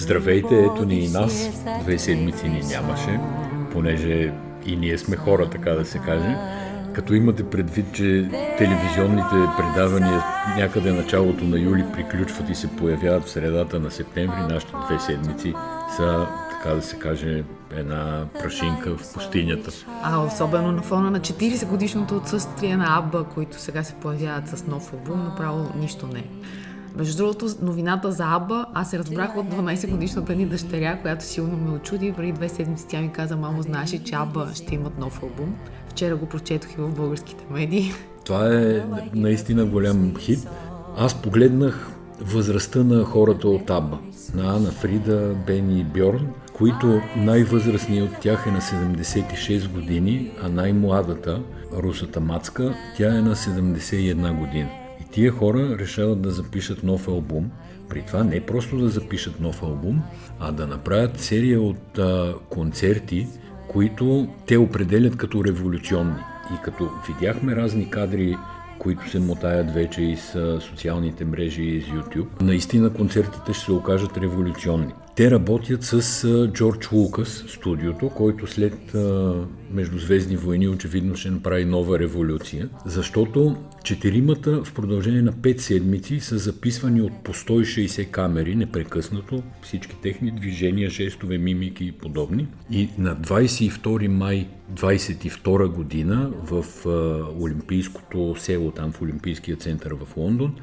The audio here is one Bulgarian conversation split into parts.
Здравейте, ето ни и нас. Две седмици ни нямаше, понеже и ние сме хора, така да се каже. Като имате предвид, че телевизионните предавания някъде началото на юли приключват и се появяват в средата на септември, нашите две седмици са, така да се каже, една прашинка в пустинята. А особено на фона на 40 годишното отсъствие на Абба, които сега се появяват с нов албум, направо нищо не е. Между другото, новината за Аба, аз се разбрах от 12 годишната ни дъщеря, която силно ме очуди. Преди две седмици тя ми каза, мамо, знаеш че Аба ще имат нов албум. Вчера го прочетох и в българските медии. Това е наистина голям хит. Аз погледнах възрастта на хората от Аба. На Ана Фрида, Бени и Бьорн, които най-възрастният от тях е на 76 години, а най-младата, русата Мацка, тя е на 71 година. Тия хора решават да запишат нов албум. При това не просто да запишат нов албум, а да направят серия от а, концерти, които те определят като революционни. И като видяхме разни кадри които се мотаят вече и с социалните мрежи и с YouTube. Наистина концертите ще се окажат революционни. Те работят с Джордж Лукас, студиото, който след Междузвездни войни очевидно ще направи нова революция, защото четиримата в продължение на 5 седмици са записвани от по 160 камери непрекъснато, всички техни движения, жестове, мимики и подобни. И на 22 май 22 година в Олимпийското село, там в Олимпийския център в Лондон,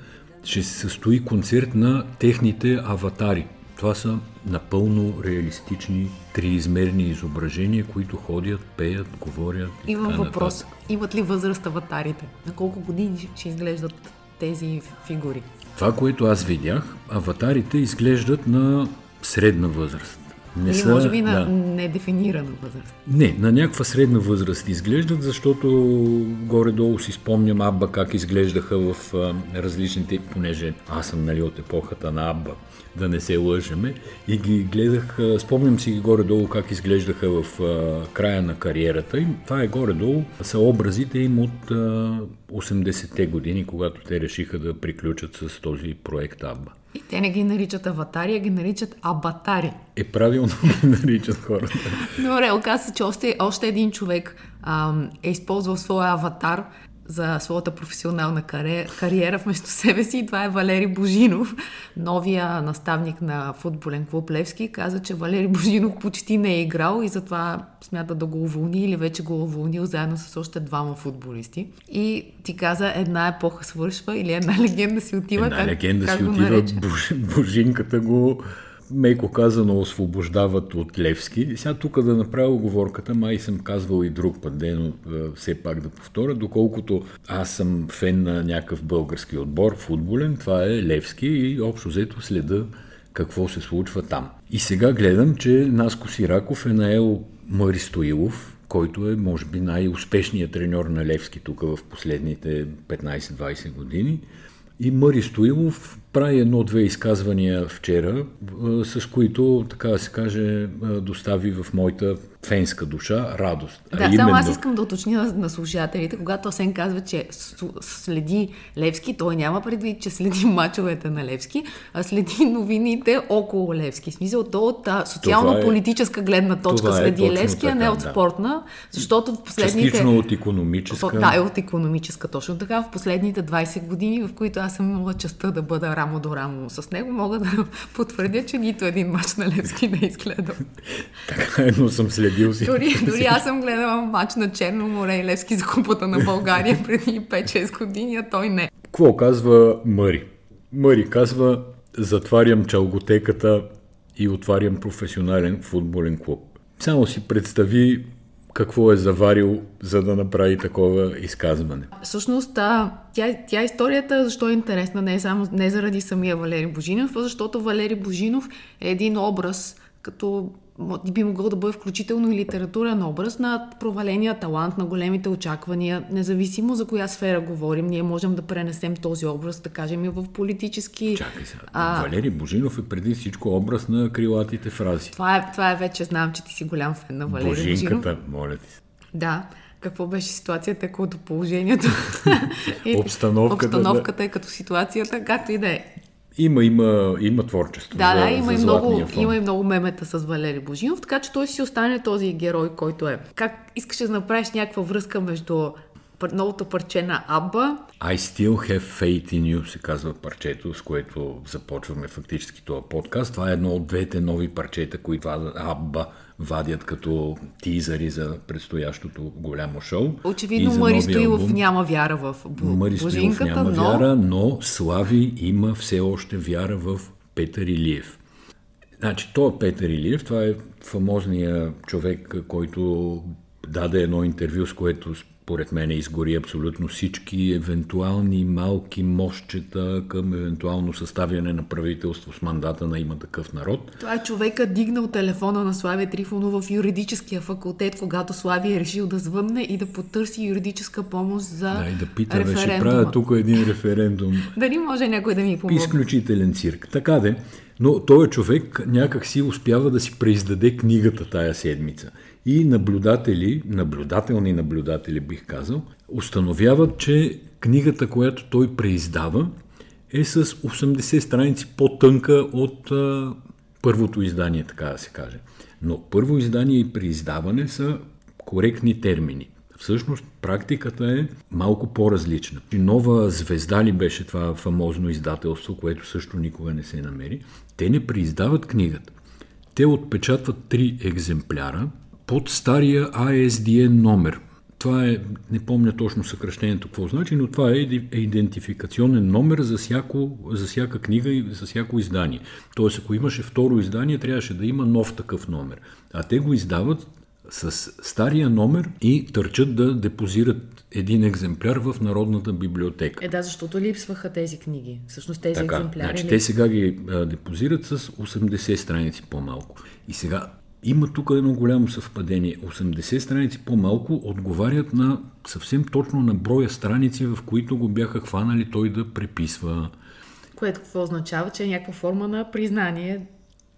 ще се състои концерт на техните аватари – това са напълно реалистични триизмерни изображения, които ходят, пеят, говорят. Имам въпрос. Имат ли възраст аватарите? На колко години ще изглеждат тези фигури? Това, което аз видях, аватарите изглеждат на средна възраст. Не Или са, може би на да. недефинирана възраст? Не, на някаква средна възраст изглеждат, защото горе-долу си спомням Абба как изглеждаха в а, различните, понеже аз съм нали, от епохата на Абба, да не се лъжеме, и ги гледах, спомням си ги горе-долу как изглеждаха в края на кариерата им. Това е горе-долу, са образите им от а, 80-те години, когато те решиха да приключат с този проект Абба. И те не ги наричат аватари, а ги наричат абатари. Е, правилно ги наричат хората. Добре, оказа се, че още, още един човек ам, е използвал своя аватар за своята професионална кариера вместо себе си. Това е Валери Божинов, новия наставник на футболен клуб Левски. Каза, че Валери Божинов почти не е играл и затова смята да го уволни или вече го уволнил заедно с още двама футболисти. И ти каза, една епоха свършва или една легенда си отива. Една как, легенда как си отива. Божинката го меко казано, освобождават от Левски. Сега тук да направя оговорката, май съм казвал и друг път, но все пак да повторя, доколкото аз съм фен на някакъв български отбор, футболен, това е Левски и общо взето следа какво се случва там. И сега гледам, че Наско Сираков е наел Мари Стоилов, който е, може би, най-успешният треньор на Левски тук в последните 15-20 години. И Мари Стоилов прави едно-две изказвания вчера, с които, така да се каже, достави в моята фенска душа радост. Да, именно... само аз искам да уточня на, на слушателите, когато Асен казва, че следи Левски, той няма предвид, че следи мачовете на Левски, а следи новините около Левски. В смисъл, то от социално-политическа гледна точка е следи Левски, така, а не от спортна, защото в последните... Частично от економическа. Да, е от економическа, точно така. В последните 20 години, в които аз съм имала частта да бъда рамо до рамо с него, мога да потвърдя, че нито един мач на Левски не е изгледал. така, едно съм следил си. Дори, дори аз съм гледала матч на Черно море и Левски за купата на България преди 5-6 години, а той не. Какво казва Мъри? Мъри казва, затварям чалготеката и отварям професионален футболен клуб. Само си представи какво е заварил, за да направи такова изказване. Всъщност, тя, тя историята, защо е интересна, не е само не заради самия Валери Божинов, а защото Валери Божинов е един образ, като би могъл да бъде включително и литературен образ на проваления талант, на големите очаквания, независимо за коя сфера говорим, ние можем да пренесем този образ, да кажем и в политически... Чакай сега, а... Валери Божинов е преди всичко образ на крилатите фрази. Това е, това е вече, знам, че ти си голям фен на Валери Божинката, Божинов. моля ти се. Да, какво беше ситуацията, като положението. Обстановката. Обстановката да. е като ситуацията, както и да е. Има, има, има творчество. Да, за, да, има, за и много, има и много мемета с Валери Божинов, така че той си остане този герой, който е. Как искаш да направиш някаква връзка между новото парче на Абба. I still have faith in you, се казва парчето, с което започваме фактически този подкаст. Това е едно от двете нови парчета, които Абба вадят като тизъри за предстоящото голямо шоу. Очевидно Мари Стоилов няма вяра в Мари Стоилов няма но... вяра, но Слави има все още вяра в Петър Илиев. Значи, то е Петър Илиев, това е фамозният човек, който даде едно интервю, с което според мен изгори абсолютно всички евентуални малки мощчета към евентуално съставяне на правителство с мандата на има такъв народ. Това е човека дигнал телефона на Славия Трифонов в юридическия факултет, когато Славия е решил да звънне и да потърси юридическа помощ за Да, и да пита, бе, ще правя тук един референдум. Дали може някой да ми помогне? Изключителен цирк. Така де, но този човек някак си успява да си преиздаде книгата тая седмица и наблюдатели, наблюдателни наблюдатели бих казал, установяват, че книгата, която той преиздава, е с 80 страници по-тънка от а, първото издание, така да се каже. Но първо издание и преиздаване са коректни термини. Всъщност практиката е малко по-различна. Нова звезда ли беше това фамозно издателство, което също никога не се намери? Те не преиздават книгата. Те отпечатват три екземпляра, под стария ISDN номер. Това е, не помня точно съкръщението какво значи, но това е идентификационен номер за, всяко, за всяка книга и за всяко издание. Тоест, ако имаше второ издание, трябваше да има нов такъв номер. А те го издават с стария номер и търчат да депозират един екземпляр в Народната библиотека. Е, да, защото липсваха тези книги. Всъщност тези така, екземпляри. Значи, ли... те сега ги а, депозират с 80 страници по-малко. И сега има тук едно голямо съвпадение. 80 страници по-малко отговарят на съвсем точно на броя страници, в които го бяха хванали той да преписва. Което какво означава, че е някаква форма на признание,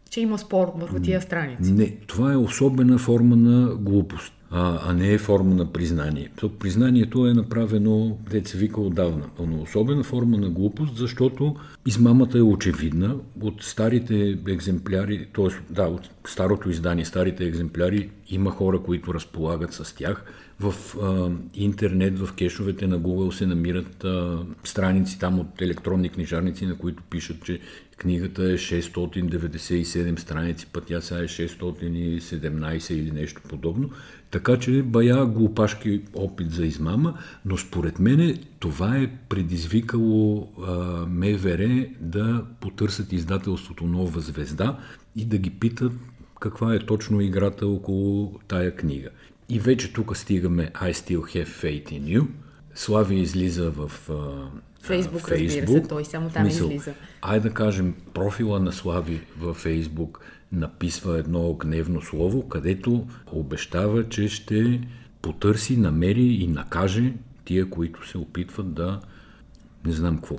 че има спор върху тия страници. Не, това е особена форма на глупост а, а не е форма на признание. То признанието е направено, деца вика отдавна, но особена форма на глупост, защото измамата е очевидна. От старите екземпляри, т.е. да, от старото издание, старите екземпляри, има хора, които разполагат с тях. В а, интернет, в кешовете на Google се намират а, страници там от електронни книжарници, на които пишат, че книгата е 697 страници, път тя сега е 617 или нещо подобно. Така че бая глупашки опит за измама, но според мене това е предизвикало а, МВР да потърсят издателството Нова звезда и да ги питат каква е точно играта около тая книга. И вече тук стигаме I still have faith in you. Слави излиза в Фейсбук, Фейсбук, разбира се, той само там Мисъл, излиза. Айде да кажем, профила на Слави във Фейсбук написва едно гневно слово, където обещава, че ще потърси, намери и накаже тия, които се опитват да, не знам какво,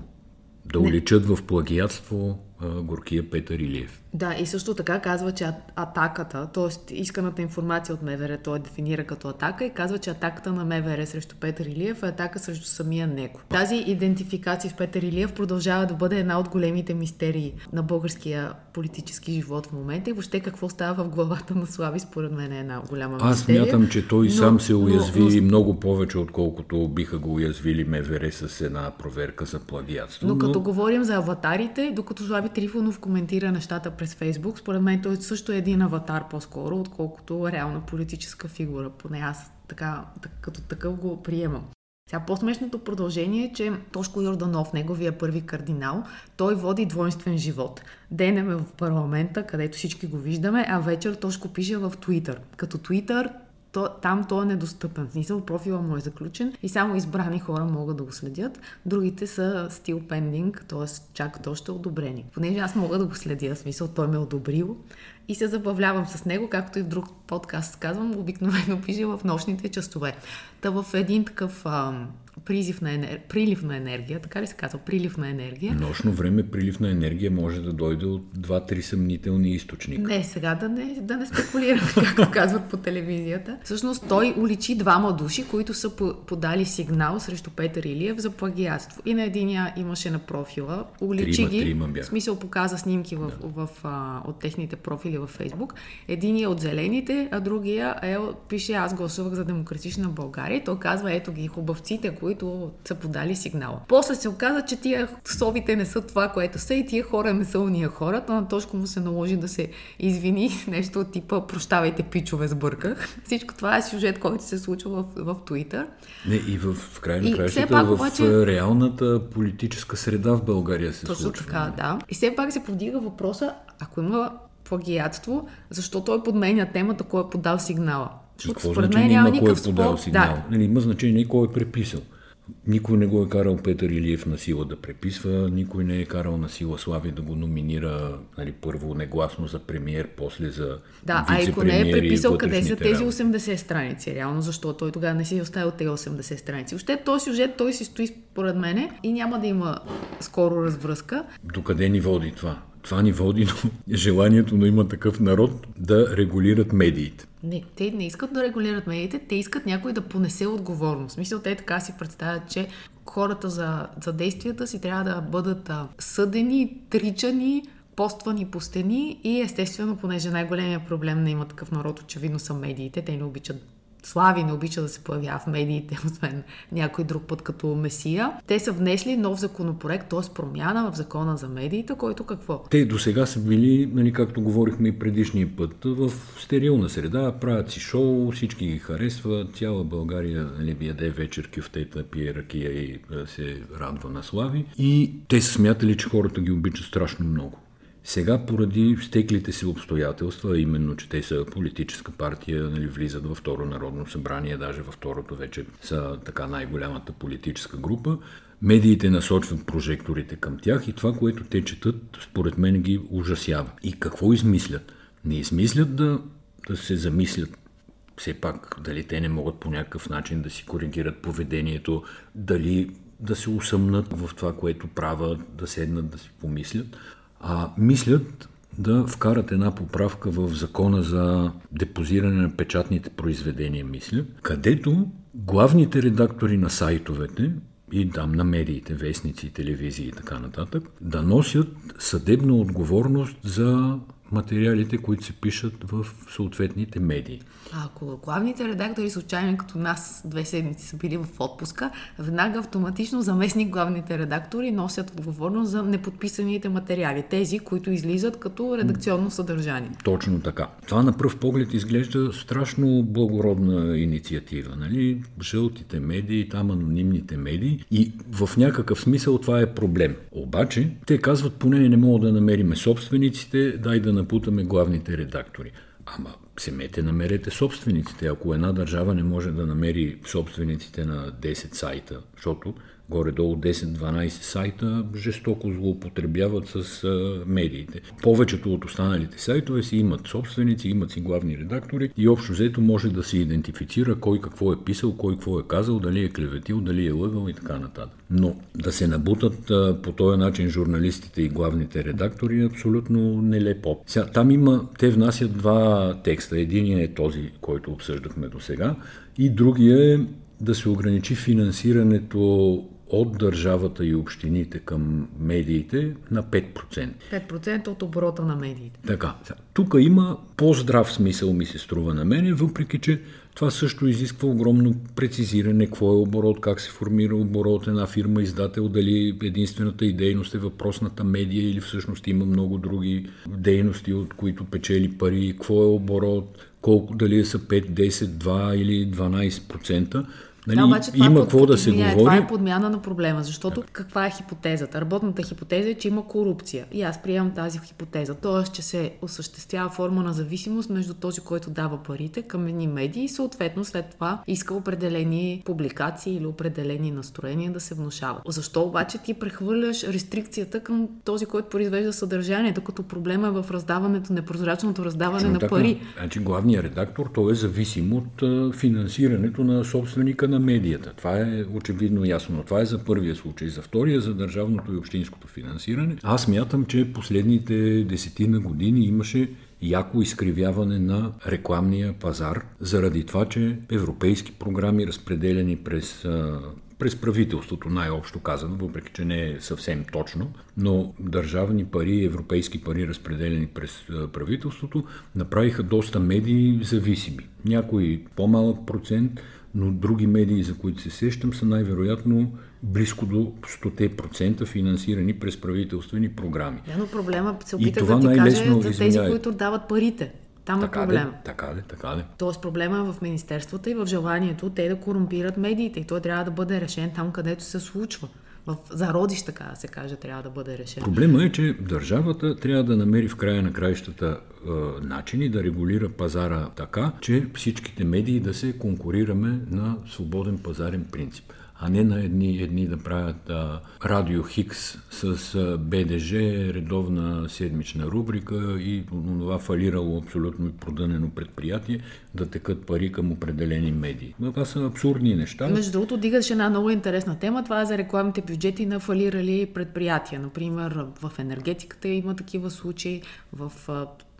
да уличат в плагиатство горкия Петър Илиев. Да, и също така казва, че атаката, т.е. исканата информация от МВР, той дефинира като атака и казва, че атаката на МВР срещу Петър Илиев е атака срещу самия него. Тази идентификация с Петър Илиев продължава да бъде една от големите мистерии на българския политически живот в момента и въобще какво става в главата на Слави, според мен е една голяма мистерия. Аз мятам, че той но, сам се уязви но, но... много повече, отколкото биха го уязвили МВР с една проверка за плагиатство. Но, но като говорим за аватарите, докато Слави Трифонов коментира нещата през Фейсбук, според мен той също е един аватар по-скоро, отколкото реална политическа фигура. Поне аз така, като такъв го приемам. Сега по-смешното продължение е, че Тошко Йорданов, неговия първи кардинал, той води двойствен живот. Денем е в парламента, където всички го виждаме, а вечер Тошко пише в Твитър. Като Твитър то, там той е недостъпен. Смисъл, профила му е заключен и само избрани хора могат да го следят. Другите са стил пендинг, т.е. чакат още одобрени. Понеже аз мога да го следя, смисъл, той ме е одобрил и се забавлявам с него, както и в друг подкаст казвам, обикновено пише в нощните часове. Та в един такъв а, призив на енер... прилив на енергия, така ли се казва, прилив на енергия. Нощно време прилив на енергия може да дойде от два-три съмнителни източника. Не, сега да не, да не спекулирам, както казват по телевизията. Всъщност той уличи двама души, които са подали сигнал срещу Петър Илиев за плагиатство. И на единия имаше на профила, уличи трима, ги, трима в смисъл показа снимки в, да. в, в, а, от техните профили във Фейсбук. Единия е от зелените, а другия е, пише аз гласувах за демократична България. И той казва, ето ги хубавците, които са подали сигнала. После се оказа, че тия совите не са това, което са и тия хора не са уния хора. То на Тошко му се наложи да се извини нещо от типа прощавайте пичове, сбърках. Всичко това е сюжет, който се случва в, в Twitter. Не, и в, в край на краищата, в обаче... реалната политическа среда в България се Точно случва. така, да. И все пак се повдига въпроса, ако има плагиатство, защо той подменя темата, кой е подал сигнала. Защото според мен няма кой е подал сигнал. Да. Нали, има значение кой е преписал. Никой не го е карал Петър Илиев на сила да преписва, никой не е карал на сила Слави да го номинира нали, първо негласно за премиер, после за Да, а ако не е преписал къде са тези 80 страници, реално, защото той тогава не си е оставил тези 80 страници. Още този сюжет, той си стои според мене и няма да има скоро развръзка. Докъде ни води това? Това ни води до желанието да има такъв народ да регулират медиите. Не, те не искат да регулират медиите, те искат някой да понесе отговорност. Смисъл, те така си представят, че хората за, за действията си трябва да бъдат а, съдени, тричани, поствани по стени и естествено, понеже най-големия проблем на има такъв народ, очевидно са медиите, те не обичат Слави не обича да се появява в медиите, освен някой друг път като месия. Те са внесли нов законопроект, т.е. промяна в закона за медиите, който какво? Те до сега са били, нали, както говорихме и предишния път, в стерилна среда, правят си шоу, всички ги харесват, цяла България нали, яде вечер кюфтета, пие ракия и се радва на Слави. И те са смятали, че хората ги обичат страшно много. Сега, поради стеклите си обстоятелства, именно, че те са политическа партия, нали, влизат във второ народно събрание, даже във второто вече са така най-голямата политическа група, медиите насочват прожекторите към тях и това, което те четат, според мен ги ужасява. И какво измислят? Не измислят да, да се замислят все пак дали те не могат по някакъв начин да си коригират поведението, дали да се усъмнат в това, което правят, да седнат да си помислят, а мислят да вкарат една поправка в закона за депозиране на печатните произведения, мисля, където главните редактори на сайтовете и там на медиите, вестници, телевизии и така нататък, да носят съдебна отговорност за материалите, които се пишат в съответните медии. А ако главните редактори случайно като нас две седмици са били в отпуска, веднага автоматично заместник главните редактори носят отговорност за неподписаните материали, тези, които излизат като редакционно съдържание. Точно така. Това на пръв поглед изглежда страшно благородна инициатива. Нали? Жълтите медии, там анонимните медии и в някакъв смисъл това е проблем. Обаче те казват, поне не мога да намериме собствениците, дай да напутаме главните редактори. Ама Семете, намерете собствениците. Ако една държава не може да намери собствениците на 10 сайта, защото горе-долу 10-12 сайта жестоко злоупотребяват с медиите. Повечето от останалите сайтове си имат собственици, имат си главни редактори и общо взето може да се идентифицира кой какво е писал, кой какво е казал, дали е клеветил, дали е лъгал и така нататък. Но да се набутат по този начин журналистите и главните редактори е абсолютно нелепо. Сега, там има, те внасят два текста. Единият е този, който обсъждахме до сега и другия е да се ограничи финансирането от държавата и общините към медиите на 5%. 5% от оборота на медиите. Така. Тук има по-здрав смисъл, ми се струва на мене, въпреки че това също изисква огромно прецизиране, какво е оборот, как се формира оборот една фирма, издател, дали единствената и дейност е въпросната медия или всъщност има много други дейности, от които печели пари, какво е оборот, колко, дали са 5, 10, 2 или 12%. Нали, да, обаче това има какво да се говори. Това е подмяна на проблема, защото так. каква е хипотезата? Работната хипотеза е, че има корупция. И аз приемам тази хипотеза. Тоест, че се осъществява форма на зависимост между този, който дава парите към едни медии и съответно след това иска определени публикации или определени настроения да се внушават. Защо обаче ти прехвърляш рестрикцията към този, който произвежда съдържанието, като проблема е в раздаването, непрозрачното раздаване Точно на така. пари? Значи главният редактор, той е зависим от финансирането на собственика на медията. Това е очевидно ясно. Но това е за първия случай. За втория, за държавното и общинското финансиране, аз мятам, че последните десетина години имаше яко изкривяване на рекламния пазар, заради това, че европейски програми, разпределени през през правителството, най-общо казано, въпреки че не е съвсем точно, но държавни пари, европейски пари, разпределени през правителството, направиха доста медии зависими. Някои по-малък процент, но други медии, за които се сещам, са най-вероятно близко до 100% финансирани през правителствени програми. Да, но проблема се опитах да ти кажа за тези, които дават парите. Там така е проблема. така ли, така ли. Тоест проблема е в министерствата и в желанието те да корумпират медиите. И той трябва да бъде решен там, където се случва. В зародиш, така да се каже, трябва да бъде решен. Проблема е, че държавата трябва да намери в края на краищата е, начини да регулира пазара така, че всичките медии да се конкурираме на свободен пазарен принцип а не на едни, едни да правят а, Радио Хикс с а, БДЖ, редовна седмична рубрика и това фалирало абсолютно продънено предприятие да текат пари към определени медии. Но това са абсурдни неща. Между другото, дигаш една много интересна тема. Това е за рекламните бюджети на фалирали предприятия. Например, в енергетиката има такива случаи, в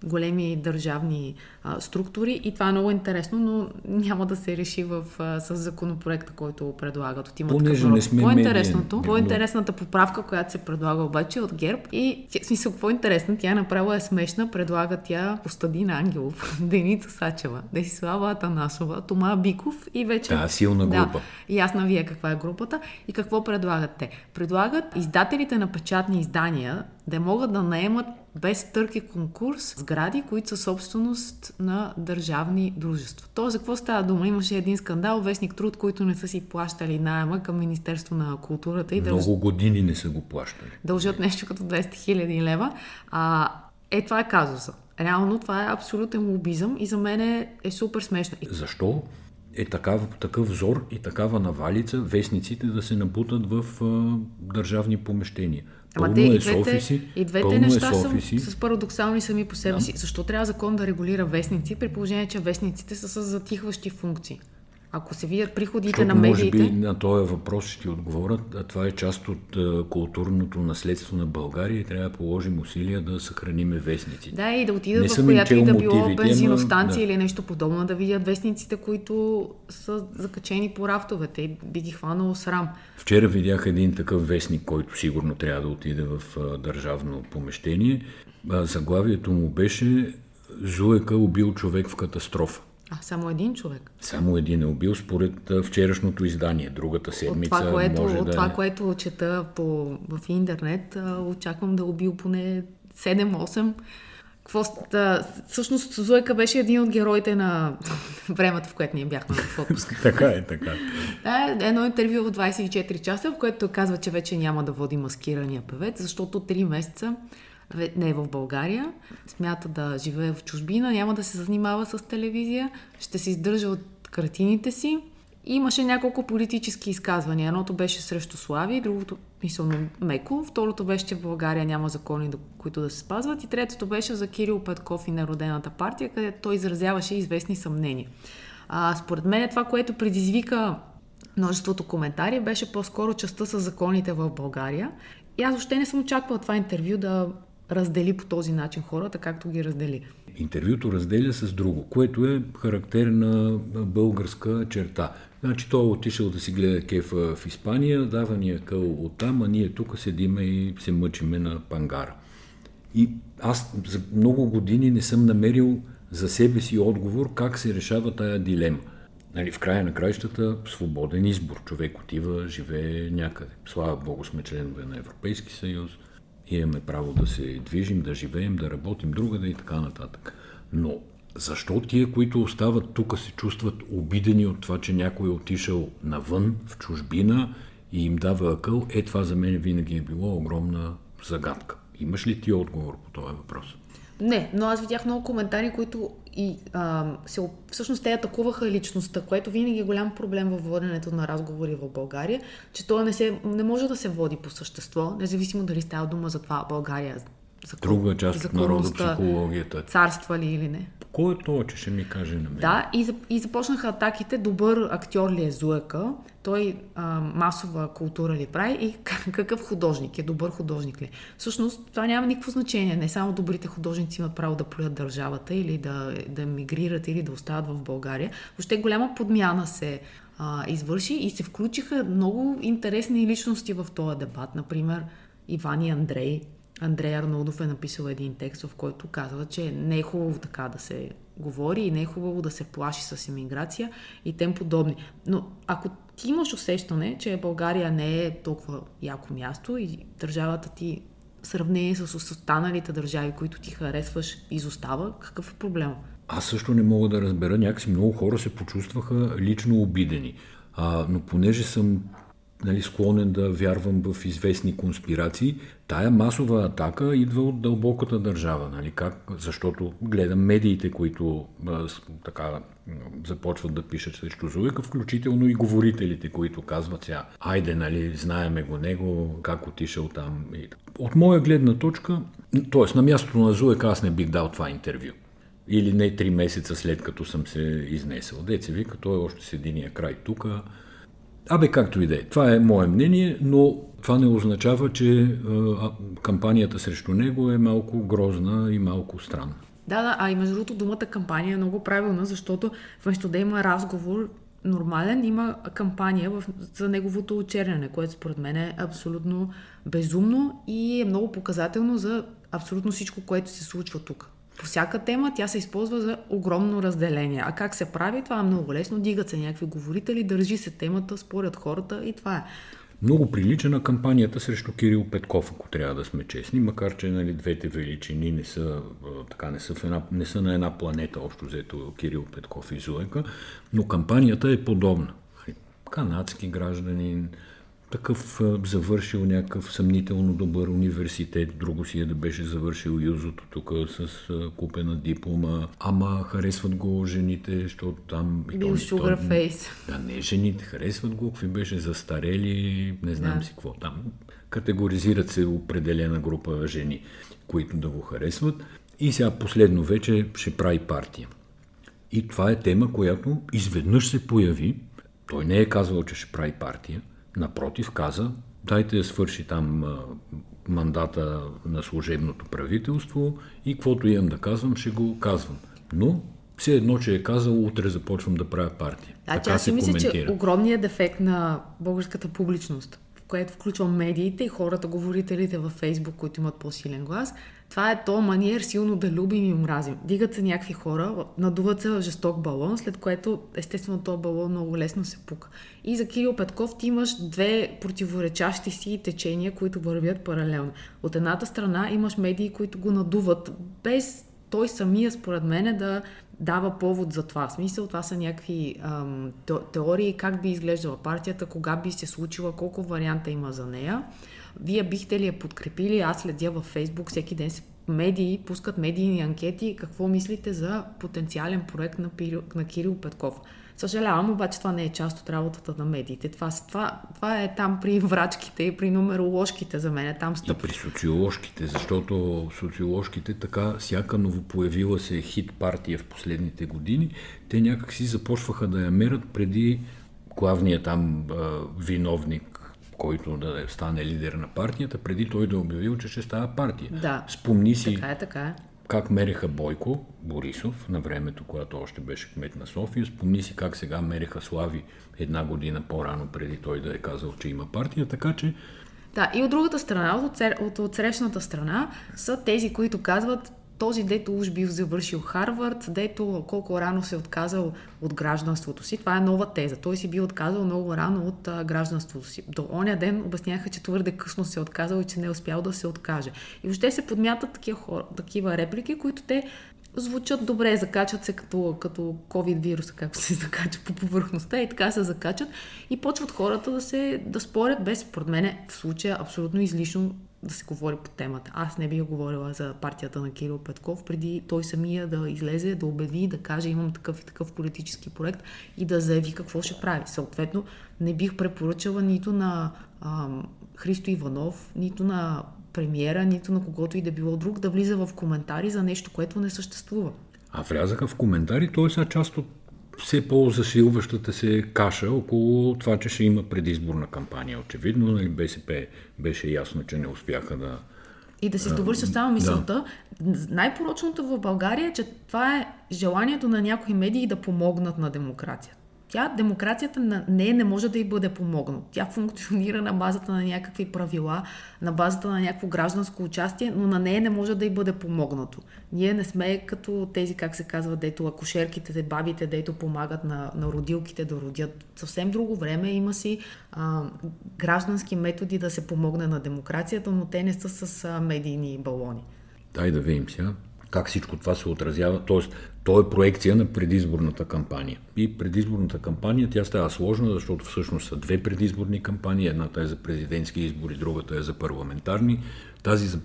големи държавни а, структури и това е много интересно, но няма да се реши в, а, с законопроекта, който предлагат от има Понеже не сме По-интересното, медиен. по-интересната поправка, която се предлага обаче е от ГЕРБ и в смисъл, по-интересна, тя направо е смешна, предлага тя Костадин Ангелов, Деница Сачева, Десислава Атанасова, Тома Биков и вече... Да, силна група. Да, ясна вие каква е групата и какво предлагат те. Предлагат издателите на печатни издания да могат да наемат без търк и конкурс сгради, които са собственост на държавни дружества. То за какво става дума? Имаше един скандал, вестник труд, които не са си плащали найема към Министерство на културата. И Много дълж... години не са го плащали. Дължат нещо като 200 хиляди лева. А, е, това е казуса. Реално това е абсолютен лобизъм и за мен е, е супер смешно. Защо е такав, такъв взор и такава навалица вестниците да се набутат в а, държавни помещения? Ама те, е и двете, офиси, и двете е неща са с парадоксални сами по себе да. си. Защо трябва закон да регулира вестници, при положение, че вестниците са с затихващи функции? Ако се видят приходите Защото, на медиите... Може би на този въпрос ще ти отговорят, а това е част от а, културното наследство на България и трябва да положим усилия да съхраниме вестниците. Да, и да отидат в която и да било бензиностанция да. или нещо подобно, да видят вестниците, които са закачени по рафтовете и би ги хванало срам. Вчера видях един такъв вестник, който сигурно трябва да отиде в а, държавно помещение. А, заглавието му беше Зуека убил човек в катастрофа. А, само един човек? Само един е убил според вчерашното издание. Другата седмица от това, което, може от да... това, което чета по, в интернет, очаквам да е убил поне 7-8. Какво, всъщност Зуека беше един от героите на времето, в което ние бяхме в отпуск. така е, така. Да, едно интервю в 24 часа, в което казва, че вече няма да води маскирания певец, защото 3 месеца не е в България, смята да живее в чужбина, няма да се занимава с телевизия, ще се издържа от картините си. Имаше няколко политически изказвания. Едното беше срещу Слави, другото мисълно меко, второто беше, че в България няма закони, които да се спазват и третото беше за Кирил Петков и Народената партия, където той изразяваше известни съмнения. А, според мен това, което предизвика множеството коментари, беше по-скоро частта с законите в България. И аз още не съм очаквала това интервю да раздели по този начин хората, както ги раздели. Интервюто разделя с друго, което е характерна българска черта. Значи той е отишъл да си гледа кефа в Испания, дава ни е къл оттам, а ние тук седиме и се мъчиме на пангара. И аз за много години не съм намерил за себе си отговор как се решава тая дилема. Нали, в края на краищата свободен избор. Човек отива, живее някъде. Слава Богу сме членове на Европейски съюз – имаме право да се движим, да живеем, да работим другаде и така нататък. Но защо тия, които остават тук, се чувстват обидени от това, че някой е отишъл навън, в чужбина и им дава акъл, е това за мен винаги е било огромна загадка. Имаш ли ти отговор по този въпрос? Не, но аз видях много коментари, които и а, се, всъщност те атакуваха личността, което винаги е голям проблем във воденето на разговори в България, че то не, се, не може да се води по същество, независимо дали става дума за това България Друга част от народопсихологията. Царства ли или не? Кой е това, че ще ми каже на мен? Да, и, и започнаха атаките. Добър актьор ли е Зуека? Той а, масова култура ли прави? И какъв художник е? Добър художник ли? Всъщност, това няма никакво значение. Не само добрите художници имат право да плюят държавата или да, да мигрират или да остават в България. Въобще голяма подмяна се а, извърши и се включиха много интересни личности в този дебат. Например, Иван и Андрей, Андрей Арнолдов е написал един текст, в който казва, че не е хубаво така да се говори и не е хубаво да се плаши с иммиграция и тем подобни. Но ако ти имаш усещане, че България не е толкова яко място и държавата ти в сравнение с останалите държави, които ти харесваш, изостава, какъв е проблем? Аз също не мога да разбера. Някакси много хора се почувстваха лично обидени. А, но понеже съм нали, склонен да вярвам в известни конспирации. Тая масова атака идва от дълбоката държава. Нали, как? Защото гледам медиите, които а, така започват да пишат срещу Зуека, включително и говорителите, които казват сега, айде, нали, знаеме го него, как отишъл там. От моя гледна точка, т.е. на мястото на Зуека аз не бих дал това интервю. Или не три месеца след като съм се изнесъл. Деца вика, той е още с единия край тук, Абе, както и да е. Това е мое мнение, но това не означава, че а, кампанията срещу него е малко грозна и малко странна. Да, да, а и между другото думата кампания е много правилна, защото вместо да има разговор нормален, има кампания в, за неговото очерняне, което според мен е абсолютно безумно и е много показателно за абсолютно всичко, което се случва тук. По всяка тема тя се използва за огромно разделение. А как се прави? Това е много лесно. Дигат се някакви говорители, държи се темата, спорят хората и това е. Много прилича на кампанията срещу Кирил Петков, ако трябва да сме честни, макар че нали, двете величини не са, така, не, са в една, не са на една планета, общо взето Кирил Петков и Зуека, но кампанията е подобна. Канадски гражданин, такъв завършил някакъв съмнително добър университет, друго си е да беше завършил юзото тук с купена диплома, ама харесват го жените, защото там... Бил sugar face. Да, не жените, харесват го, какви беше застарели, не знам да. си какво там. Категоризират се определена група жени, които да го харесват. И сега последно вече ще прави партия. И това е тема, която изведнъж се появи. Той не е казвал, че ще прави партия Напротив, каза, дайте да свърши там мандата на служебното правителство и каквото имам да казвам, ще го казвам. Но все едно, че е казал, утре започвам да правя партия. Така аз си мисля, че огромният дефект на българската публичност, което включвам медиите и хората, говорителите във Фейсбук, които имат по-силен глас, това е то маниер силно да любим и омразим. Дигат се някакви хора, надуват се жесток балон, след което естествено този балон много лесно се пука. И за Кирил Петков ти имаш две противоречащи си течения, които вървят паралелно. От едната страна имаш медии, които го надуват, без той самия, според мен, да дава повод за това. В смисъл, това са някакви ам, теории как би изглеждала партията, кога би се случила, колко варианта има за нея. Вие бихте ли я подкрепили? Аз следя във Фейсбук, всеки ден се медии, пускат медийни анкети. Какво мислите за потенциален проект на, Пирил, на Кирил Петков? Съжалявам, обаче това не е част от работата на медиите. Това, това, това е там при врачките и при нумероложките за мен. Там стъп. И при социоложките, защото социоложките така, всяка новопоявила се хит партия в последните години, те някак си започваха да я мерят преди главният там а, виновник който да стане лидер на партията, преди той да е обявил, че ще става партия. Да. Спомни си така е, така е. Как мереха Бойко Борисов на времето, когато още беше кмет на София. Спомни си как сега мереха Слави една година по-рано, преди той да е казал, че има партия. Така че да, и от другата страна, от, от, от срещната страна, са тези, които казват, този, дето уж бил завършил Харвард, дето колко рано се е отказал от гражданството си. Това е нова теза. Той си бил отказал много рано от а, гражданството си. До оня ден обясняха, че твърде късно се е отказал и че не е успял да се откаже. И въобще се подмятат такива, хора, такива реплики, които те звучат добре, закачат се като, като COVID вируса, както се закача по повърхността и така се закачат и почват хората да се да спорят без, според мен, в случая абсолютно излишно да се говори по темата. Аз не бих говорила за партията на Кирил Петков, преди той самия да излезе, да обяви, да каже имам такъв и такъв политически проект и да заяви какво ще прави. Съответно, не бих препоръчала нито на ам, Христо Иванов, нито на премиера, нито на когото и да било друг да влиза в коментари за нещо, което не съществува. А влязаха в коментари, т.е. са част от все по-засилващата се каша около това, че ще има предизборна кампания. Очевидно, нали, БСП беше ясно, че не успяха да... И да си довърша само мисълта, да. най-порочното в България е, че това е желанието на някои медии да помогнат на демокрацията. Тя, демокрацията на нея не може да й бъде помогнат. Тя функционира на базата на някакви правила, на базата на някакво гражданско участие, но на нея не може да й бъде помогнато. Ние не сме като тези, как се казва, дето акушерките, бабите, дето помагат на, на родилките да родят. Съвсем друго време има си а, граждански методи да се помогне на демокрацията, но те не са с а, медийни балони. Дай да видим сега как всичко това се отразява. Тоест, то е проекция на предизборната кампания. И предизборната кампания, тя става сложна, защото всъщност са две предизборни кампании. Едната е за президентски избори, другата е за парламентарни. Тази за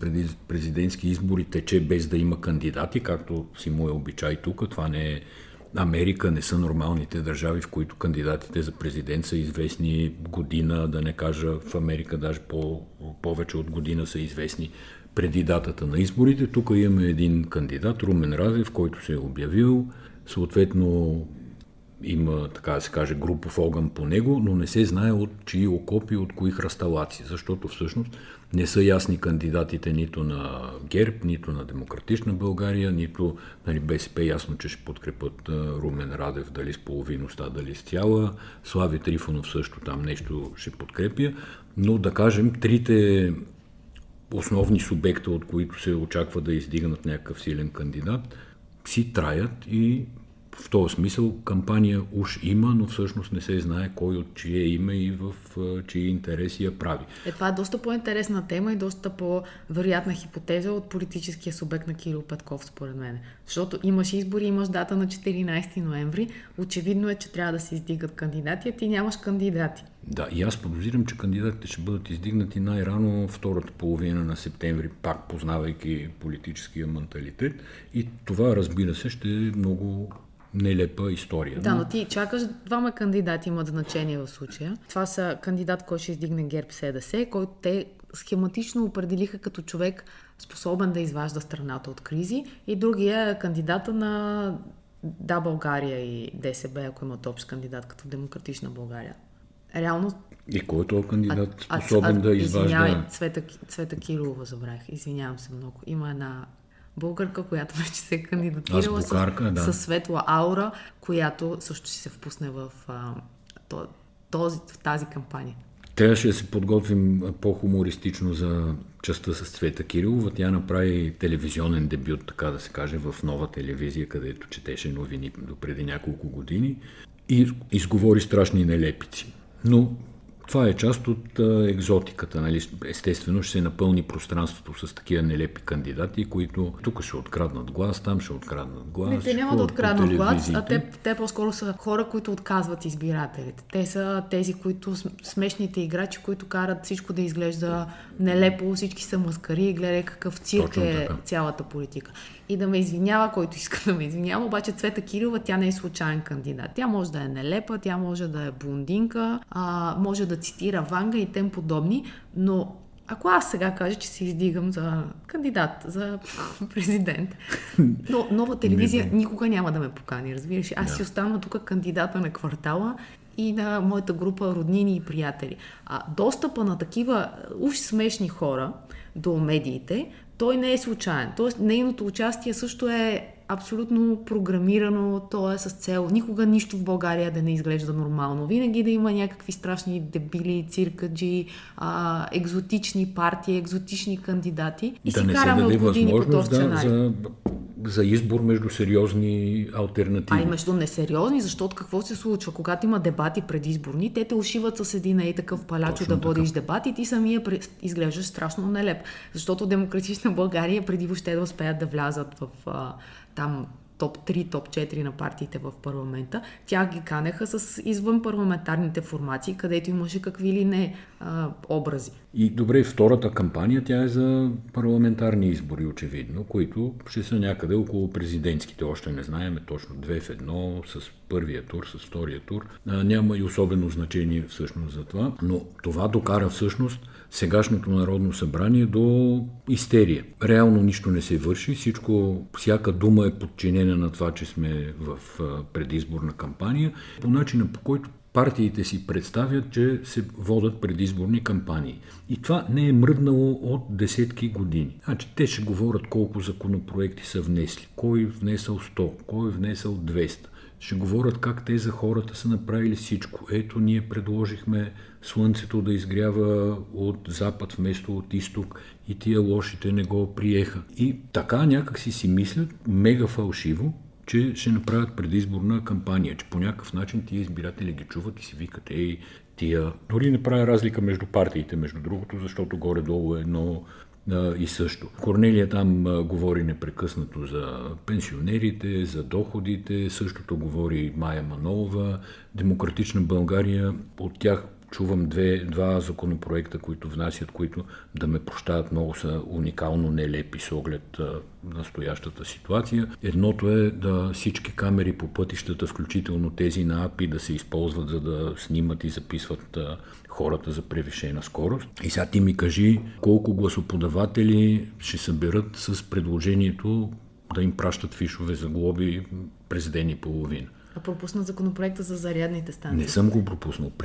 президентски избори тече без да има кандидати, както си му е обичай тук. Това не е Америка, не са нормалните държави, в които кандидатите за президент са известни година, да не кажа в Америка даже по, повече от година са известни преди датата на изборите. Тук имаме един кандидат, Румен Разев, който се е обявил. Съответно, има, така да се каже, групов огън по него, но не се знае от чии окопи, от кои храсталаци, защото всъщност не са ясни кандидатите нито на ГЕРБ, нито на Демократична България, нито нали, БСП ясно, че ще подкрепят Румен Радев, дали с половиността, дали с цяла. Слави Трифонов също там нещо ще подкрепя. Но да кажем, трите основни субекта, от които се очаква да издигнат някакъв силен кандидат, си траят и в този смисъл кампания уж има, но всъщност не се знае кой от чие име и в чии интереси я прави. Е, това е доста по-интересна тема и доста по-вероятна хипотеза от политическия субект на Кирил Петков, според мен. Защото имаш избори, имаш дата на 14 ноември. Очевидно е, че трябва да се издигат кандидати, а ти нямаш кандидати. Да, и аз подозирам, че кандидатите ще бъдат издигнати най-рано втората половина на септември, пак познавайки политическия менталитет. И това, разбира се, ще е много нелепа история. Да, но ти чакаш двама кандидати имат значение в случая. Това са кандидат, който ще издигне ГЕРБ СДС, който те схематично определиха като човек способен да изважда страната от кризи и другия е кандидата на Да, България и ДСБ, ако имат общ кандидат като Демократична България. Реално и кой е този кандидат способен а, а, да изважда... Извинявай, Цвета, Цвета Кирилова забравих. Извинявам се много. Има една българка, която вече се е кандидатирала с, да. с светла аура, която също ще се впусне в, а, този, в тази кампания. Трябваше да се подготвим по-хумористично за частта с Цвета Кирилова. Тя направи телевизионен дебют, така да се каже, в нова телевизия, където четеше новини до преди няколко години и изговори страшни нелепици. Но това е част от екзотиката. Нали? Естествено ще се напълни пространството с такива нелепи кандидати, които тук ще откраднат глас, там ще откраднат глас. Не, те няма да откраднат глас, а те, те по-скоро са хора, които отказват избирателите. Те са тези, които смешните играчи, които карат всичко да изглежда нелепо, всички са маскари и гледай какъв цирк е цялата политика и да ме извинява, който иска да ме извинява, обаче Цвета Кирилова, тя не е случайен кандидат. Тя може да е нелепа, тя може да е блондинка, а, може да цитира Ванга и тем подобни, но ако аз сега кажа, че се издигам за кандидат, за президент, но нова телевизия никога няма да ме покани, разбираш. Аз yeah. си оставам тук кандидата на квартала и на моята група роднини и приятели. А достъпа на такива уж смешни хора до медиите той не е случайен. Тоест, нейното участие също е абсолютно програмирано, то е с цел никога нищо в България да не изглежда нормално. Винаги да има някакви страшни дебили, циркаджи, а, екзотични партии, екзотични кандидати и да си караме от години по този сценарий. Да, за за избор между сериозни альтернативи. А и между несериозни, защото какво се случва? Когато има дебати предизборни, те те ушиват с един и такъв палачо да водиш дебати и ти самия изглеждаш страшно нелеп. Защото демократична България преди въобще да успеят да влязат в а, там топ 3, топ 4 на партиите в парламента, тя ги канеха с извън парламентарните формации, където имаше какви ли не а, образи. И добре, втората кампания, тя е за парламентарни избори, очевидно, които ще са някъде около президентските. Още не знаеме точно две в едно, с първия тур, с втория тур. А, няма и особено значение всъщност за това, но това докара всъщност сегашното Народно събрание до истерия. Реално нищо не се върши, всичко, всяка дума е подчинена на това, че сме в предизборна кампания, по начина по който партиите си представят, че се водат предизборни кампании. И това не е мръднало от десетки години. Значи, те ще говорят колко законопроекти са внесли, кой внесъл 100, кой внесъл 200 ще говорят как те за хората са направили всичко. Ето, ние предложихме слънцето да изгрява от запад вместо от изток и тия лошите не го приеха. И така някак си си мислят, мега фалшиво, че ще направят предизборна кампания, че по някакъв начин тия избиратели ги чуват и си викат, ей, тия... Дори не правя разлика между партиите, между другото, защото горе-долу е едно и също. Корнелия там говори непрекъснато за пенсионерите, за доходите, същото говори Майя Манолова, Демократична България, от тях чувам две, два законопроекта, които внасят, които да ме прощават много са уникално нелепи с оглед настоящата ситуация. Едното е да всички камери по пътищата, включително тези на АПИ, да се използват за да снимат и записват хората за превишена скорост. И сега ти ми кажи колко гласоподаватели ще съберат с предложението да им пращат фишове за глоби през ден и половина. А пропусна законопроекта за зарядните станции. Не съм го пропуснал,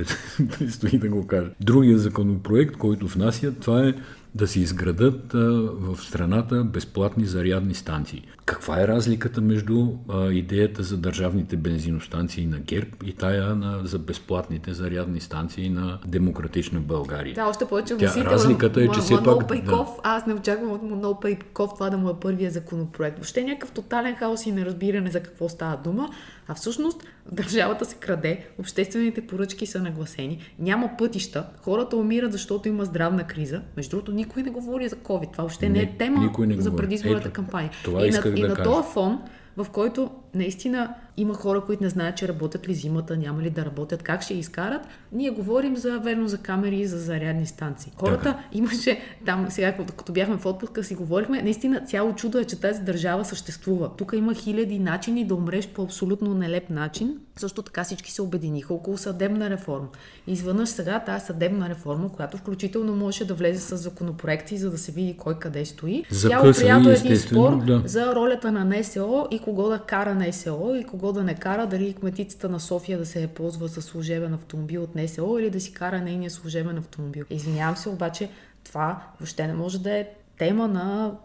предстои да го кажа. Другия законопроект, който внася, това е да се изградат а, в страната безплатни зарядни станции. Каква е разликата между а, идеята за държавните бензиностанции на ГЕРБ и тая на, за безплатните зарядни станции на Демократична България? Да, още повече Тя, разликата е, че все пак... Пейков, да. аз не очаквам от Манол Пейков това да му е първия законопроект. Въобще някакъв тотален хаос и неразбиране за какво става дума. А всъщност държавата се краде, обществените поръчки са нагласени, няма пътища, хората умират, защото има здравна криза. Между другото, никой не говори за COVID. Това въобще не, не е тема не за предизборната кампания. Това и на, да и на този фон, в който наистина има хора, които не знаят, че работят ли зимата, няма ли да работят, как ще изкарат. Ние говорим за верно за камери и за зарядни станции. Хората така. имаше, там сега, като бяхме в отпуска, си говорихме, наистина цяло чудо е, че тази държава съществува. Тук има хиляди начини да умреш по абсолютно нелеп начин. Също така всички се обединиха около съдебна реформа. Изведнъж сега тази съдебна реформа, която включително може да влезе с законопроекти, за да се види кой къде стои. Тя опря до един спор да. за ролята на НСО и кого да кара НСО и кого да не кара, дали кметицата на София да се ползва със служебен автомобил от НСО или да си кара нейния служебен автомобил. Извинявам се, обаче това въобще не може да е тема на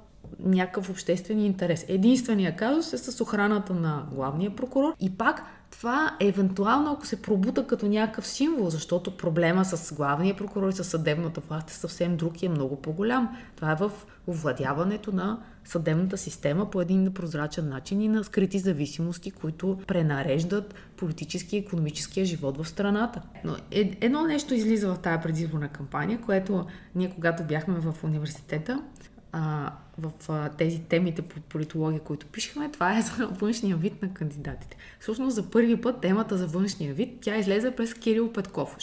някакъв обществен интерес. Единствения казус е с охраната на главния прокурор и пак това евентуално, ако се пробута като някакъв символ, защото проблема с главния прокурор и с съдебната власт е съвсем друг и е много по-голям. Това е в овладяването на съдебната система по един непрозрачен начин и на скрити зависимости, които пренареждат политически и економическия живот в страната. Но едно нещо излиза в тази предизборна кампания, което ние когато бяхме в университета, а, в а, тези темите по политология, които пишехме, това е за външния вид на кандидатите. Всъщност за първи път темата за външния вид, тя излезе през Кирил Петков,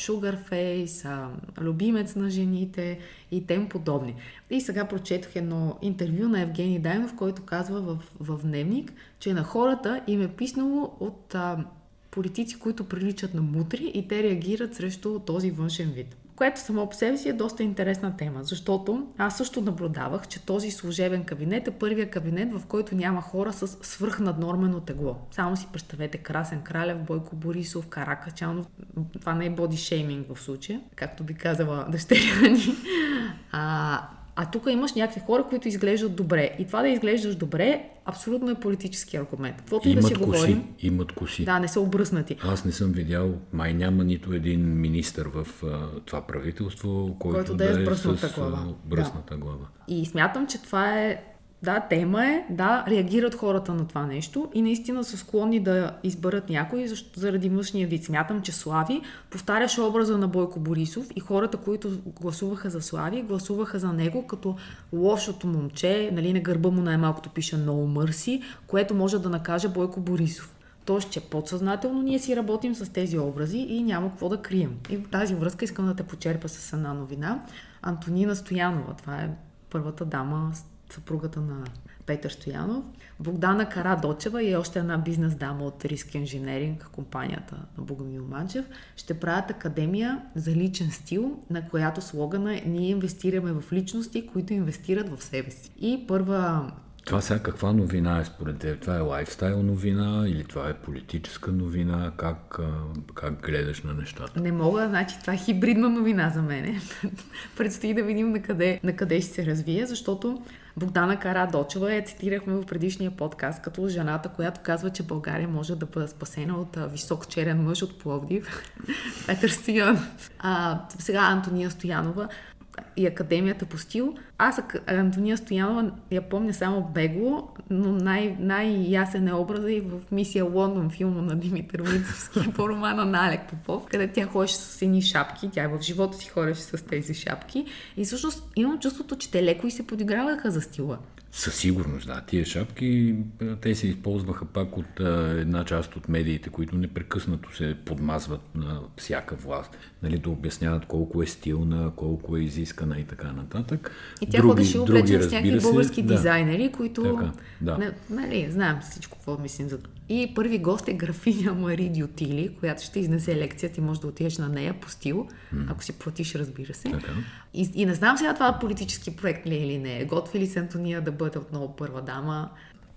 Фейс, а, любимец на жените и тем подобни. И сега прочетох едно интервю на Евгений Дайнов, който казва в, в Дневник, че на хората им е писнало от а, политици, които приличат на мутри и те реагират срещу този външен вид което само по себе си е доста интересна тема, защото аз също наблюдавах, че този служебен кабинет е първия кабинет, в който няма хора с свръхнаднормено тегло. Само си представете Красен Кралев, Бойко Борисов, Каракачанов. Това не е боди шейминг в случая, както би казала дъщеря ни. А, а тук имаш някакви хора, които изглеждат добре. И това да изглеждаш добре, абсолютно е политически аргумент. Каквото и да си коси, говорим. Имат коси. Да, не са обръснати. Аз не съм видял, май няма нито един министър в а, това правителство, който, който да, е с бръсната глава. Бръсната да. глава. И смятам, че това е да, тема е, да, реагират хората на това нещо и наистина са склонни да изберат някой защо, заради външния вид. Смятам, че Слави повтаряше образа на Бойко Борисов и хората, които гласуваха за Слави, гласуваха за него като лошото момче, нали, на гърба му най-малкото пише No Mercy, което може да накаже Бойко Борисов. Тоест, че подсъзнателно ние си работим с тези образи и няма какво да крием. И в тази връзка искам да те почерпа с една новина. Антонина Стоянова, това е първата дама, съпругата на Петър Стоянов. Богдана Карадочева и още една бизнес дама от Риск Инженеринг, компанията на Богомил Манчев, ще правят академия за личен стил, на която слогана е Ние инвестираме в личности, които инвестират в себе си. И първа това сега каква новина е според теб? Това е лайфстайл новина или това е политическа новина? Как, как гледаш на нещата? Не мога, значи това е хибридна новина за мене. Предстои да видим на къде, на къде ще се развие, защото Богдана Карадочева я цитирахме в предишния подкаст като жената, която казва, че България може да бъде спасена от висок черен мъж от Пловдив, Петър Стоянов. А, сега Антония Стоянова и Академията по стил. Аз Антония Стоянова я помня само бегло, но най- най-ясен е образа и в мисия Лондон, филма на Димитър Митовски по романа на Алек Попов, къде тя ходеше с едни шапки, тя в живота си ходеше с тези шапки и всъщност имам чувството, че те леко и се подиграваха за стила. Със сигурност, да. Тия шапки, те се използваха пак от а, една част от медиите, които непрекъснато се подмазват на всяка власт, нали, да обясняват колко е стилна, колко е изискана и така нататък. И тя ходеше облечена с някакви български да, дизайнери, които... Така, да. Не, нали, знаем всичко, какво мислим за и първи гост е графиня Мари Дютили, която ще изнесе лекция. Ти можеш да отидеш на нея по стил, mm. ако си платиш, разбира се. Така. И, и не знам сега това политически проект ли е или не. Готви ли се Антония да бъде отново първа дама?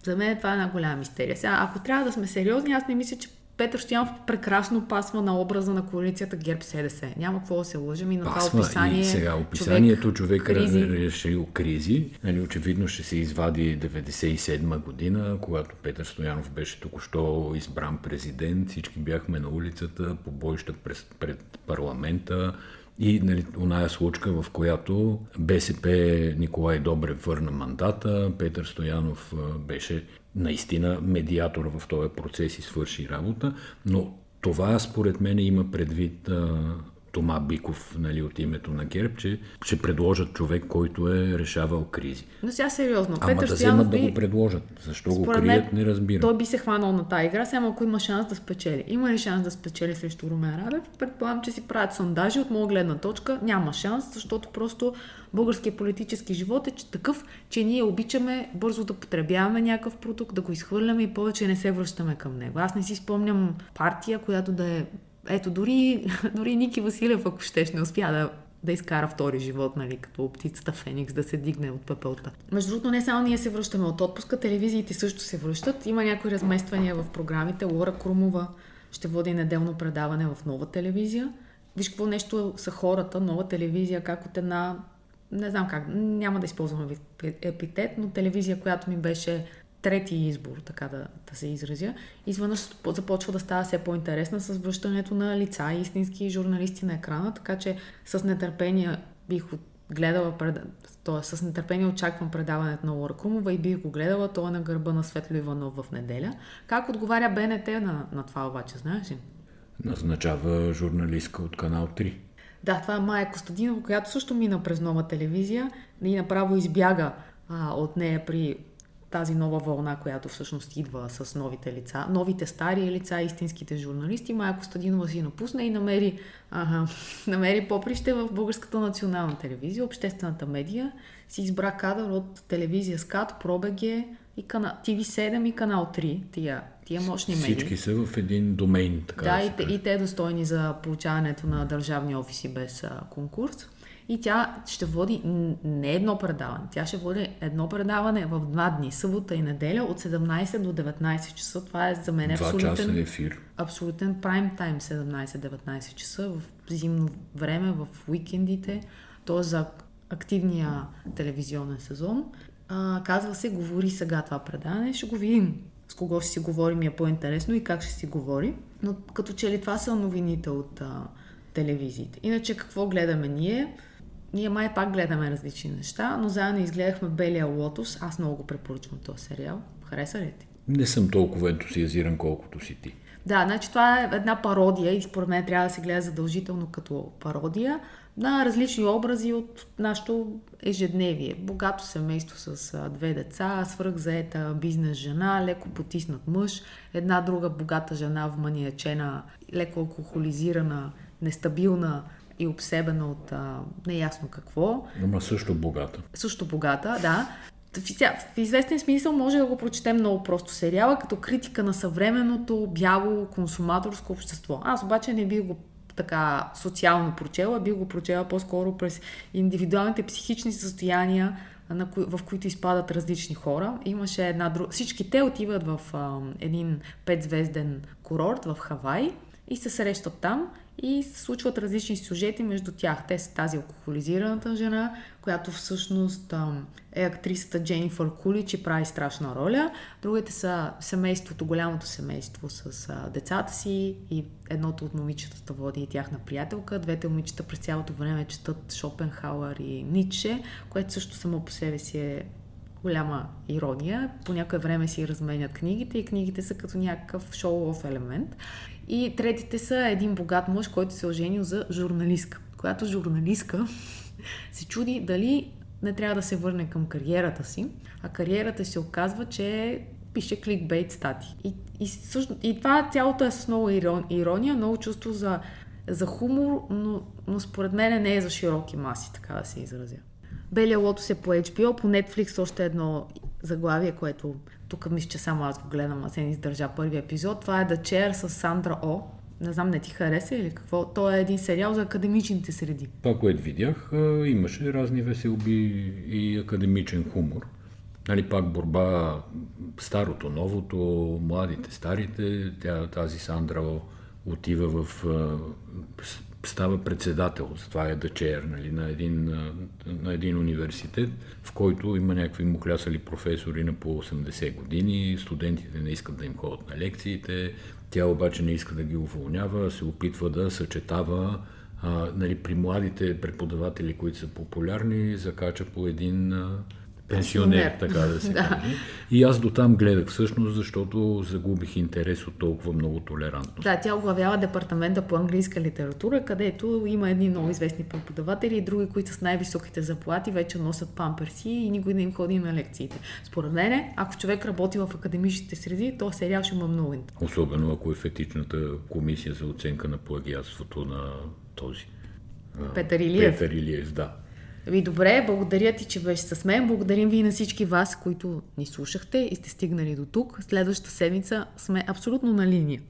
За мен това е една голяма мистерия. Сега, ако трябва да сме сериозни, аз не мисля, че Петър Стоянов прекрасно пасва на образа на коалицията ГЕРБ СДС. Няма какво да се лъжим и на пасва, това описание. И сега описанието човек, човек кризи. решил кризи. Нали, очевидно ще се извади 97 година, когато Петър Стоянов беше току-що избран президент. Всички бяхме на улицата, побоища пред, пред парламента. И нали, оная случка, в която БСП Николай Добрев върна мандата, Петър Стоянов беше наистина медиатор в този процес и свърши работа, но това според мен има предвид Тома Биков нали, от името на ГЕРБ, че ще предложат човек, който е решавал кризи. Но сега сериозно. Ама Петър да вземат би... да го предложат. Защо го крият, не разбирам. Той би се хванал на тази игра, само ако има шанс да спечели. Има ли шанс да спечели срещу Румен Радев? Предполагам, че си правят сондажи от моя гледна точка. Няма шанс, защото просто българския политически живот е че такъв, че ние обичаме бързо да потребяваме някакъв продукт, да го изхвърляме и повече не се връщаме към него. Аз не си спомням партия, която да е ето, дори, дори Ники Василев, ако щеш, не успя да, да изкара втори живот, нали, като птицата Феникс, да се дигне от пепелта. Между другото, не само ние се връщаме от отпуска, телевизиите също се връщат. Има някои размествания в програмите. Лора Крумова ще води неделно предаване в нова телевизия. Виж какво нещо са хората, нова телевизия, как от една не знам как, няма да използвам епитет, но телевизия, която ми беше трети избор, така да, да се изразя, изведнъж започва да става все по-интересна с връщането на лица истински журналисти на екрана, така че с нетърпение бих гледала, пред... т.е. с нетърпение очаквам предаването на Лора Кумова и бих го гледала, то е на гърба на Светло Иванов в неделя. Как отговаря БНТ на, на това обаче, знаеш ли? Назначава журналистка от канал 3. Да, това е Майя Костадинова, която също мина през нова телевизия и направо избяга а, от нея при тази нова вълна, която всъщност идва с новите лица, новите стари лица, истинските журналисти. Майя Костадинова си напусна и намери, ага, намери поприще в Българската национална телевизия, обществената медия. Си избра кадър от телевизия СКАТ, Пробеге и канал, TV7 и канал 3, тия, тия мощни медии. Всички са в един домейн, така да. да и, те, и те достойни за получаването на държавни офиси без а, конкурс. И тя ще води не едно предаване, тя ще води едно предаване в два дни, събота и неделя от 17 до 19 часа. Това е за мен абсолютен, ефир. абсолютен прайм тайм 17-19 часа в зимно време, в уикендите, т.е. за активния телевизионен сезон. А, казва се, говори сега това предаване, ще го видим с кого ще си говорим е по-интересно и как ще си говори. Но като че ли това са новините от а, телевизиите. Иначе какво гледаме ние? Ние май пак гледаме различни неща, но заедно изгледахме Белия лотос. Аз много го препоръчвам този сериал. Хареса ли ти? Не съм толкова ентусиазиран, колкото си ти. Да, значи това е една пародия и според мен трябва да се гледа задължително като пародия на различни образи от нашето ежедневие. Богато семейство с две деца, свръхзаета бизнес жена, леко потиснат мъж, една друга богата жена вманиячена, леко алкохолизирана, нестабилна и обсебена от а, неясно какво. Ама също богата. Също богата, да. В, известен смисъл може да го прочетем много просто сериала, като критика на съвременното бяло консуматорско общество. Аз обаче не бих го така социално прочела, бих го прочела по-скоро през индивидуалните психични състояния, на кои, в които изпадат различни хора. Имаше една друга... Всички те отиват в а, един петзвезден курорт в Хавай и се срещат там и се случват различни сюжети между тях. Те са тази алкохолизираната жена, която всъщност е актрисата Дженнифър Кулич и прави страшна роля. Другите са семейството, голямото семейство с децата си и едното от момичетата води и тяхна приятелка. Двете момичета през цялото време четат Шопенхауър и Ницше, което също само по себе си е голяма ирония. По някое време си разменят книгите и книгите са като някакъв шоу-оф елемент. И третите са един богат мъж, който се е оженил за журналистка. Която журналистка се чуди дали не трябва да се върне към кариерата си, а кариерата се оказва, че пише кликбейт стати. И, и, също, и това цялото е с много ирония, много чувство за, за хумор, но, но според мен не е за широки маси, така да се изразя. Белия лотос е по HBO, по Netflix още едно заглавие, което тук мисля, че само аз го гледам, а се не издържа първи епизод. Това е The Chair с Сандра О. Не знам, не ти хареса или какво? То е един сериал за академичните среди. Това, което видях, имаше разни веселби и академичен хумор. Нали, пак борба старото, новото, младите, старите. Тя, тази Сандра отива в става председател, това е дъчер нали, на, един, на един университет, в който има някакви мухлясали професори на по 80 години, студентите не искат да им ходят на лекциите, тя обаче не иска да ги уволнява, се опитва да съчетава а, нали, при младите преподаватели, които са популярни, закача по един а, пенсионер, така да се да. каже. И аз до там гледах всъщност, защото загубих интерес от толкова много толерантност. Да, тя оглавява департамента по английска литература, където има едни много известни преподаватели и други, които с най-високите заплати вече носят памперси и никой не им ходи на лекциите. Според мен, ако човек работи в академичните среди, то сериал ще има много интерес. Особено ако е в етичната комисия за оценка на плагиатството на този. Петър Илиев. Петър Илиев, да. Ви добре, благодаря ти, че беше с мен. Благодарим ви на всички вас, които ни слушахте и сте стигнали до тук. Следващата седмица сме абсолютно на линия.